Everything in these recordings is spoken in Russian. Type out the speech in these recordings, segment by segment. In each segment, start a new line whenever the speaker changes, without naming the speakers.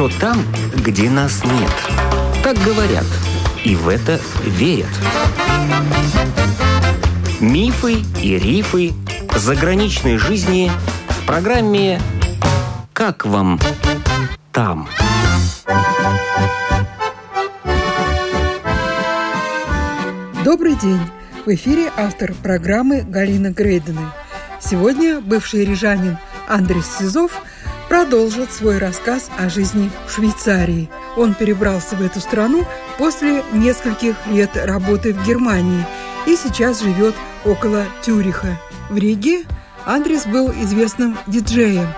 хорошо там, где нас нет. Так говорят, и в это верят. Мифы и рифы заграничной жизни в программе «Как вам там?».
Добрый день! В эфире автор программы Галина Грейдена. Сегодня бывший рижанин Андрей Сизов продолжит свой рассказ о жизни в Швейцарии. Он перебрался в эту страну после нескольких лет работы в Германии и сейчас живет около Тюриха. В Риге Андрес был известным диджеем,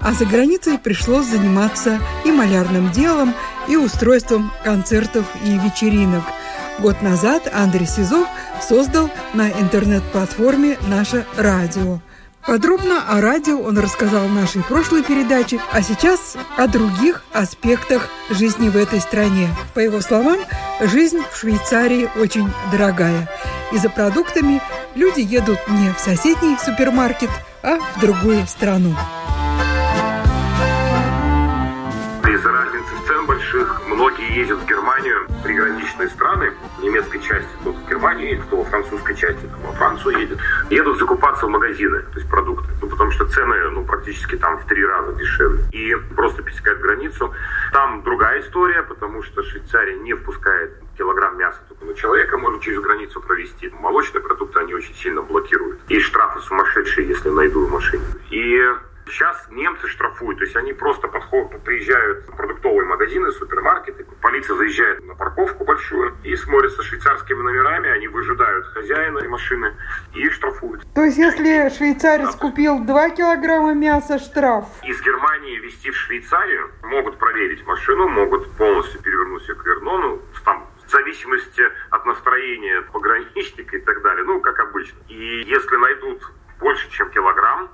а за границей пришлось заниматься и малярным делом, и устройством концертов и вечеринок. Год назад Андрей Сизов создал на интернет-платформе «Наше радио». Подробно о радио он рассказал в нашей прошлой передаче, а сейчас о других аспектах жизни в этой стране. По его словам, жизнь в Швейцарии очень дорогая. И за продуктами люди едут не в соседний супермаркет, а в другую страну.
Больших. Многие ездят в Германию, приграничные страны, немецкой части, кто в Германию едет, кто во французской части, кто во Францию едет. Едут закупаться в магазины, то есть продукты. Ну, потому что цены, ну, практически там в три раза дешевле. И просто пересекают границу. Там другая история, потому что Швейцария не впускает килограмм мяса только на человека можно через границу провести. Молочные продукты они очень сильно блокируют. И штрафы сумасшедшие, если найду в машине. И Сейчас немцы штрафуют, то есть они просто подходят, приезжают в продуктовые магазины, супермаркеты, полиция заезжает на парковку большую и смотрят со швейцарскими номерами, они выжидают хозяина машины и их штрафуют.
То есть если швейцарец да. купил 2 килограмма мяса, штраф?
Из Германии везти в Швейцарию могут проверить машину, могут полностью перевернуть ее кверх, ну, там в зависимости от настроения пограничника и так далее, ну, как обычно. И если найдут больше, чем килограмм,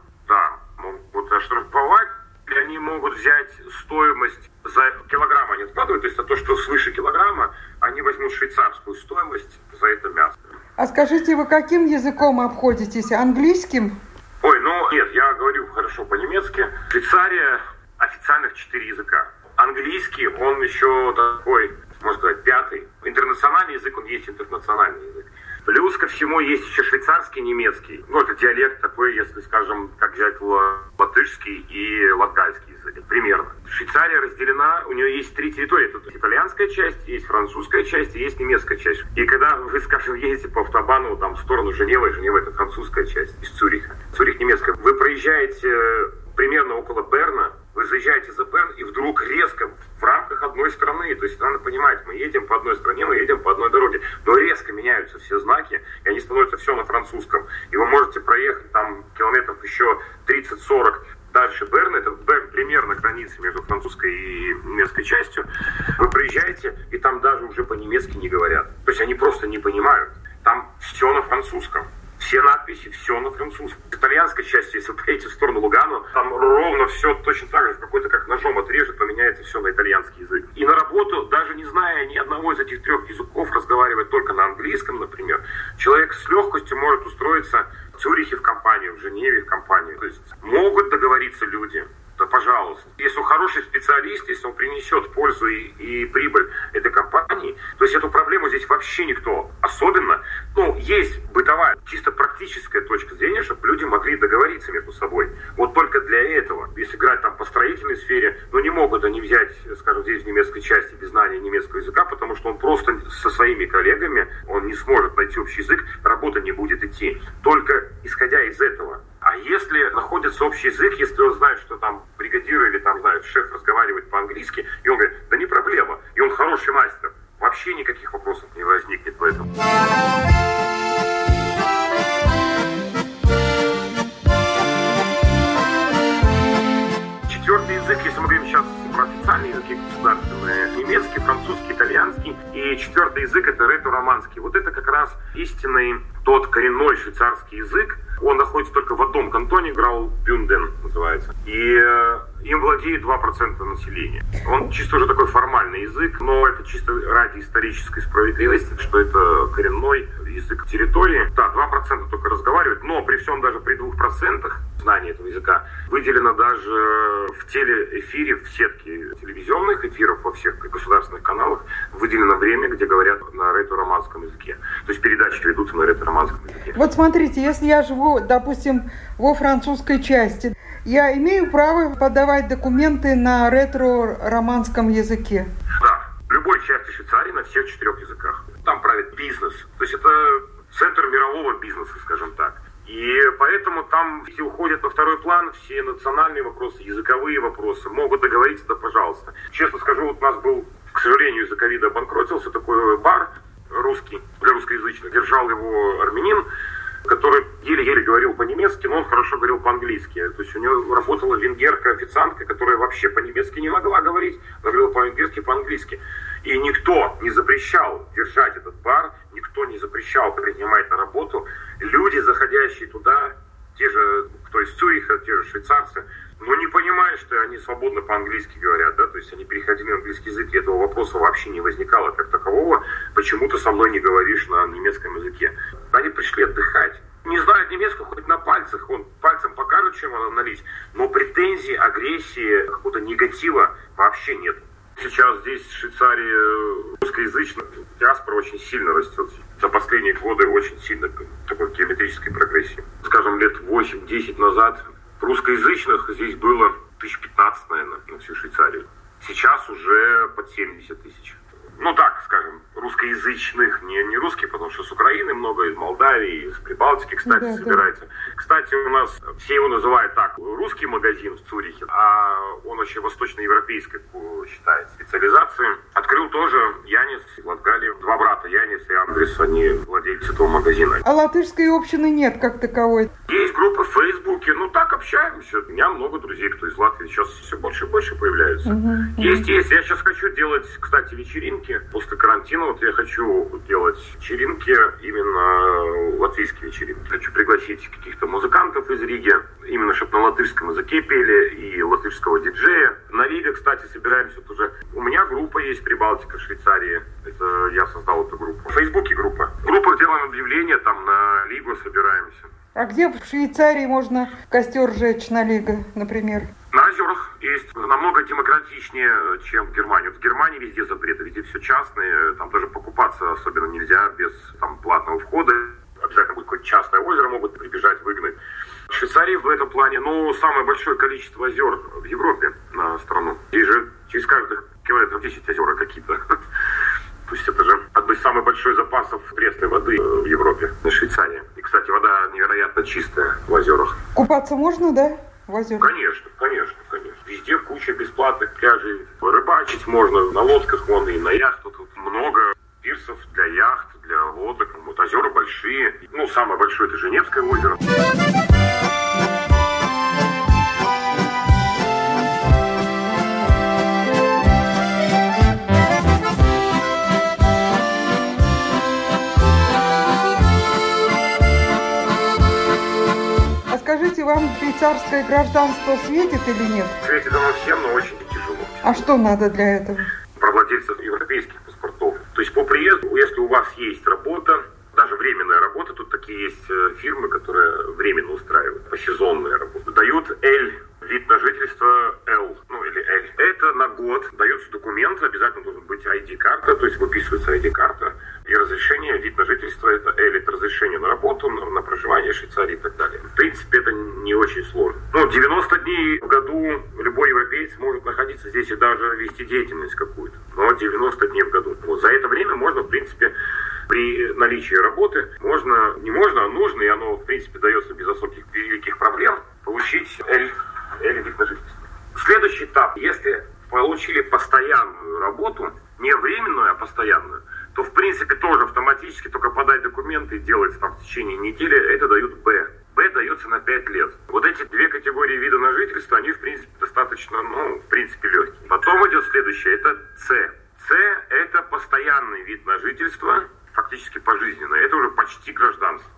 могут оштрафовать, и они могут взять стоимость за килограмм они откладывают, то есть за то, что свыше килограмма, они возьмут швейцарскую стоимость за это мясо.
А скажите, вы каким языком обходитесь? Английским?
Ой, ну нет, я говорю хорошо по-немецки. Швейцария официальных четыре языка. Английский, он еще такой, можно сказать, пятый. Интернациональный язык, он есть интернациональный язык. Плюс ко всему есть еще швейцарский немецкий. Ну, это диалект такой, если, скажем, как взять латышский и латгальский язык. Примерно. Швейцария разделена, у нее есть три территории. Тут итальянская часть, есть французская часть есть немецкая часть. И когда вы, скажем, едете по автобану там, в сторону Женевы, Женева это французская часть из Цюриха, Цюрих немецкая, вы проезжаете примерно около Берна, вы заезжаете за Берн, и вдруг резко в рамках одной страны, то есть надо понимать, мы едем по одной стране, мы едем по одной дороге, но резко меняются все знаки, и они становятся все на французском. И вы можете проехать там километров еще 30-40 дальше Берн, это Берн примерно граница между французской и немецкой частью, вы приезжаете, и там даже уже по-немецки не говорят. То есть они просто не понимают. Там все на французском все надписи, все на французском. Итальянской части, если вы поедете в сторону Лугану, там ровно все точно так же, какой-то как ножом отрежет, поменяется все на итальянский язык. И на работу, даже не зная ни одного из этих трех языков, разговаривать только на английском, например, человек с легкостью может устроиться в Цюрихе в компанию, в Женеве в компанию. То есть могут договориться люди, то пожалуйста. Если он хороший специалист, если он принесет пользу и, и прибыль этой компании, то есть эту проблему здесь вообще никто. Особенно, ну, есть бытовая, чисто практическая точка зрения, чтобы люди могли договориться между собой. Вот только для этого, если играть там по строительной сфере, ну, не могут они взять, скажем, здесь в немецкой части без знания немецкого языка, потому что он просто со своими коллегами, он не сможет найти общий язык, работа не будет идти. Только исходя из этого, если находится общий язык, если он знает, что там бригадир или там, знает, шеф разговаривает по-английски, и он говорит, да не проблема, и он хороший мастер, вообще никаких вопросов не возникнет в этом. Четвертый язык, если мы говорим сейчас про официальные языки государственные, немецкий, французский, итальянский, и четвертый язык это ретро-романский. Вот это как раз истинный тот коренной швейцарский язык, он находится только в одном кантоне, Граубюнден называется. И э, им владеет 2% населения. Он чисто уже такой формальный язык, но это чисто ради исторической справедливости, что это коренной язык территории. Да, 2% только разговаривают, но при всем даже при 2% знания этого языка. Выделено даже в телеэфире, в сетке телевизионных эфиров во всех государственных каналах, выделено время, где говорят на ретро-романском языке. То есть передачи ведутся на ретро-романском языке.
Вот смотрите, если я живу, допустим, во французской части, я имею право подавать документы на ретро-романском языке?
Да, в любой части Швейцарии на всех четырех языках. Там правит бизнес. То есть это центр мирового бизнеса, скажем так. И поэтому там все уходят на второй план, все национальные вопросы, языковые вопросы. Могут договориться, да пожалуйста. Честно скажу, вот у нас был, к сожалению, из-за ковида обанкротился такой бар русский, для русскоязычных. Держал его армянин, который еле-еле говорил по-немецки, но он хорошо говорил по-английски. То есть у него работала венгерка-официантка, которая вообще по-немецки не могла говорить, она говорила по-венгерски, по-английски. И никто не запрещал держать этот бар, никто не запрещал принимать на работу. Люди, заходящие туда, те же, кто из Цюриха, те же швейцарцы, но не понимают, что они свободно по-английски говорят, да, то есть они переходили на английский язык, и этого вопроса вообще не возникало как такового, почему ты со мной не говоришь на немецком языке. Они пришли отдыхать. Не знают немецкого, хоть на пальцах, он пальцем покажет, чем надо налить, но претензий, агрессии, какого-то негатива вообще нет. Сейчас здесь в Швейцарии русскоязычная диаспора очень сильно растет. За последние годы очень сильно такой геометрической прогрессии. Скажем, лет 8-10 назад русскоязычных здесь было 1015, наверное, на всю Швейцарию. Сейчас уже под 70 тысяч ну так, скажем, русскоязычных, не, не русских, потому что с Украины много, из Молдавии, из Прибалтики, кстати, да, собирается. Да. Кстати, у нас все его называют так, русский магазин в Цюрихе, а он вообще восточноевропейской считает специализации. Открыл тоже Янис Латгалиев, два брата Янис и Андрес, они владельцы этого магазина.
А латышской общины нет как таковой?
Есть группы в Фейсбуке, ну так общаемся. У меня много друзей, кто из Латвии сейчас все больше и больше появляются. Угу, есть, есть. Я сейчас хочу делать, кстати, вечеринки. После карантина вот я хочу делать вечеринки, именно латвийские вечеринки. Хочу пригласить каких-то музыкантов из Риги, именно чтобы на латышском языке пели, и латышского диджея. На Риге, кстати, собираемся тоже. У меня группа есть Прибалтика, Швейцарии. Это я создал эту группу. В Фейсбуке группа. В группах делаем объявления, там на Лигу собираемся.
А где в Швейцарии можно костер жечь на Лига, например?
На озерах есть намного демократичнее, чем в Германии. В Германии везде запреты, везде все частные, там даже покупаться особенно нельзя без там, платного входа. Обязательно будет какое-то частное озеро, могут прибежать, выгнать. В Швейцарии в этом плане, ну, самое большое количество озер в Европе на страну. Здесь же через каждых километров 10 озера какие-то. То есть это же одно из самых больших запасов пресной воды в Европе, на Швейцарии. И, кстати, вода невероятно чистая в озерах.
Купаться можно, да?
в озерах? Конечно, конечно, конечно. Везде куча бесплатных пляжей. Рыбачить можно на лодках, вон и на яхтах. Тут много пирсов для яхт, для лодок. Вот озера большие. Ну, самое большое это Женевское озеро.
Швейцарское гражданство светит или нет?
Светит оно всем, но очень тяжело.
А что надо для этого?
Про владельцев европейских паспортов. То есть по приезду, если у вас есть работа, даже временная работа, тут такие есть э, фирмы, которые временно устраивают, посезонная работа, дают L вид на жительство L, ну или L. Это на год дается документ, обязательно должен быть ID-карта, то есть выписывается ID-карта, и разрешение, вид на жительство это L, это разрешение на работу, на, на проживание в Швейцарии и так далее. В принципе, это не очень сложно. Ну, 90 дней в году любой европеец может находиться здесь и даже вести деятельность какую-то. Но 90 дней в году. Вот за это время можно, в принципе, при наличии работы, можно, не можно, а нужно, и оно, в принципе, дается без особых великих проблем, получить L или вид на. Следующий этап, если получили постоянную работу, не временную, а постоянную, то в принципе тоже автоматически только подать документы и делать там в течение недели, это дают Б. Б дается на 5 лет. Вот эти две категории вида на жительство, они в принципе достаточно, ну, в принципе легкие. Потом идет следующее, это С. С это постоянный вид на жительство, фактически пожизненно. Это уже почти гражданство.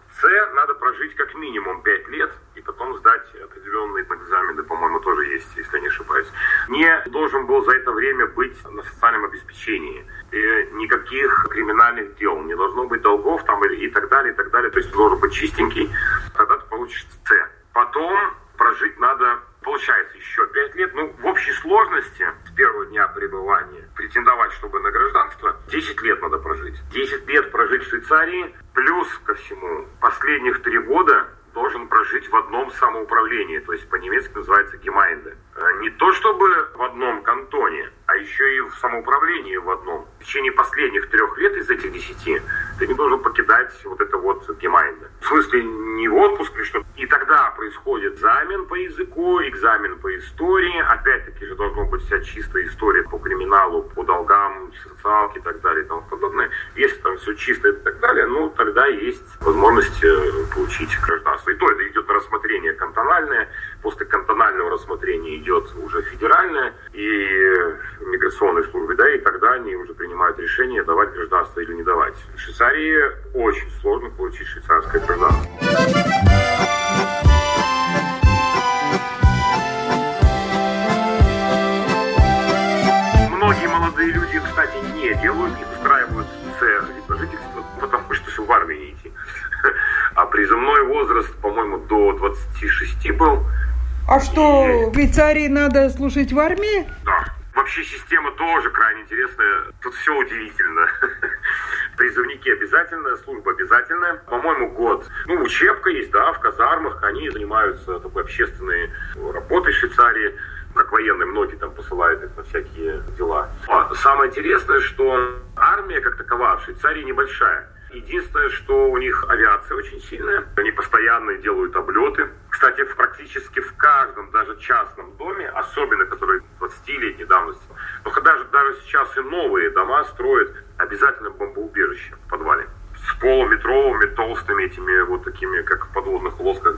Надо прожить как минимум 5 лет и потом сдать определенные экзамены, по-моему, тоже есть, если не ошибаюсь. Не должен был за это время быть на социальном обеспечении. И никаких криминальных дел, не должно быть долгов там и так далее, и так далее. То есть должен быть чистенький, тогда ты получишь С. Потом прожить надо, получается, еще пять лет. Ну, в общей сложности с первого дня пребывания претендовать, чтобы на гражданство, 10 лет надо прожить. 10 лет прожить в Швейцарии, плюс ко всему последних три года должен прожить в одном самоуправлении, то есть по-немецки называется Gemeinde. Э, не то чтобы в одном кантоне, а еще и в самоуправлении в одном. В течение последних трех лет из этих десяти ты не должен покидать вот это вот Gemeinde. В смысле, не в отпуск или что. И тогда происходит экзамен по языку, экзамен по истории. Опять-таки же должно быть вся чистая история по криминалу, по долгам, социалке и так далее и тому подобное. Если там все чисто и так далее, ну тогда есть возможность э, получить гражданство. И то это идет на рассмотрение кантональное. После кантонального рассмотрения идет уже федеральное делают, не устраивают вид на жительство, потому что в армию не идти. А призывной возраст, по-моему, до 26 был.
А что, в Швейцарии надо служить в армии?
Да. Вообще система тоже крайне интересная. Тут все удивительно. Призывники обязательно, служба обязательная. По-моему, год. Ну, учебка есть, да, в казармах. Они занимаются такой общественной работой в Швейцарии как военные, многие там посылают их на всякие дела. А самое интересное, что армия как такова в Швейцарии небольшая. Единственное, что у них авиация очень сильная. Они постоянно делают облеты. Кстати, практически в каждом, даже частном доме, особенно который 20-летней давности, но даже, даже сейчас и новые дома строят обязательно бомбоубежище в подвале. С полуметровыми толстыми этими вот такими, как в подводных лодках,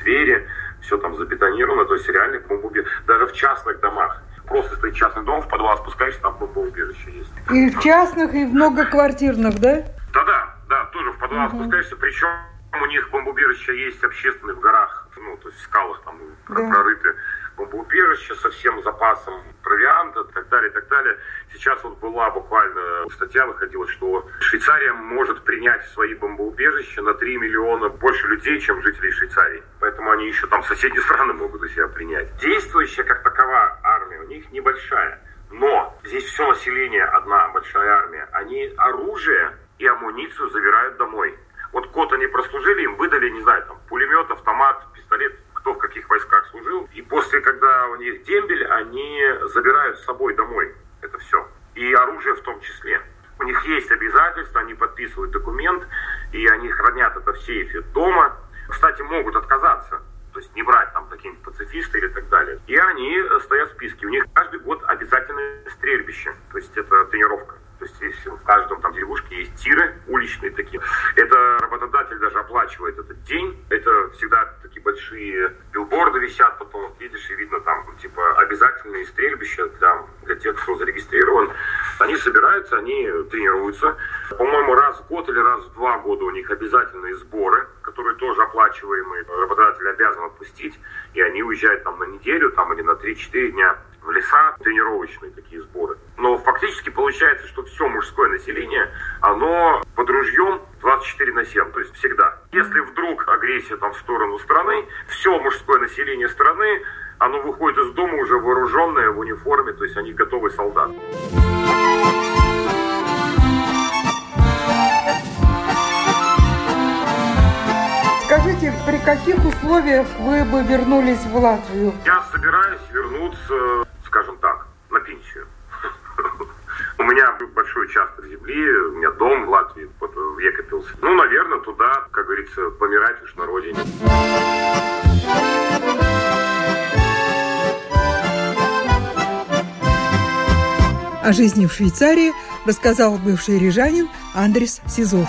двери. Все там забетонировано, то есть реально бомбоубежище. Даже в частных домах просто стоит частный дом, в подвал спускаешься, там бомбоубежище есть.
И в частных, и в многоквартирных, да?
Да-да, да, тоже в подвал угу. спускаешься, причем у них бомбоубежища есть общественные в горах, ну, то есть в скалах там да. прорыты бомбоубежища со всем запасом провианта и так далее, и так далее. Сейчас вот была буквально статья выходила, что Швейцария может принять в свои бомбоубежища на 3 миллиона больше людей, чем жителей Швейцарии. Поэтому они еще там соседние страны могут у себя принять. Действующая как такова армия у них небольшая. Но здесь все население одна большая армия. Они оружие и амуницию забирают домой. Вот год они прослужили, им выдали, не знаю, там, пулемет, автомат, пистолет, кто в каких войсках служил. И после, когда у них дембель, они забирают с собой домой это все. И оружие в том числе. У них есть обязательства, они подписывают документ, и они хранят это в сейфе дома. Кстати, могут отказаться, то есть не брать там какие-нибудь пацифисты или так далее. И они стоят в списке. У них каждый год обязательное стрельбище, то есть это тренировка. То есть если в каждом там деревушке есть тиры уличные такие. Это работодатель даже оплачивает этот день. Это всегда такие большие билборды висят, потом видишь и видно там типа обязательные стрельбища для, для тех, кто зарегистрирован. Они собираются, они тренируются. По-моему, раз в год или раз в два года у них которые тоже оплачиваемые. Работодатель обязан отпустить, и они уезжают там на неделю там, или на 3-4 дня в леса, тренировочные такие сборы. Но фактически получается, что все мужское население, оно под ружьем 24 на 7, то есть всегда. Если вдруг агрессия там в сторону страны, все мужское население страны, оно выходит из дома уже вооруженное в униформе, то есть они готовы солдаты.
При каких условиях вы бы вернулись в Латвию?
Я собираюсь вернуться, скажем так, на пенсию. У меня большой участок земли, у меня дом в Латвии, вот в Екапилсе. Ну, наверное, туда, как говорится, помирать уж на родине.
О жизни в Швейцарии рассказал бывший рижанин Андрес Сизов.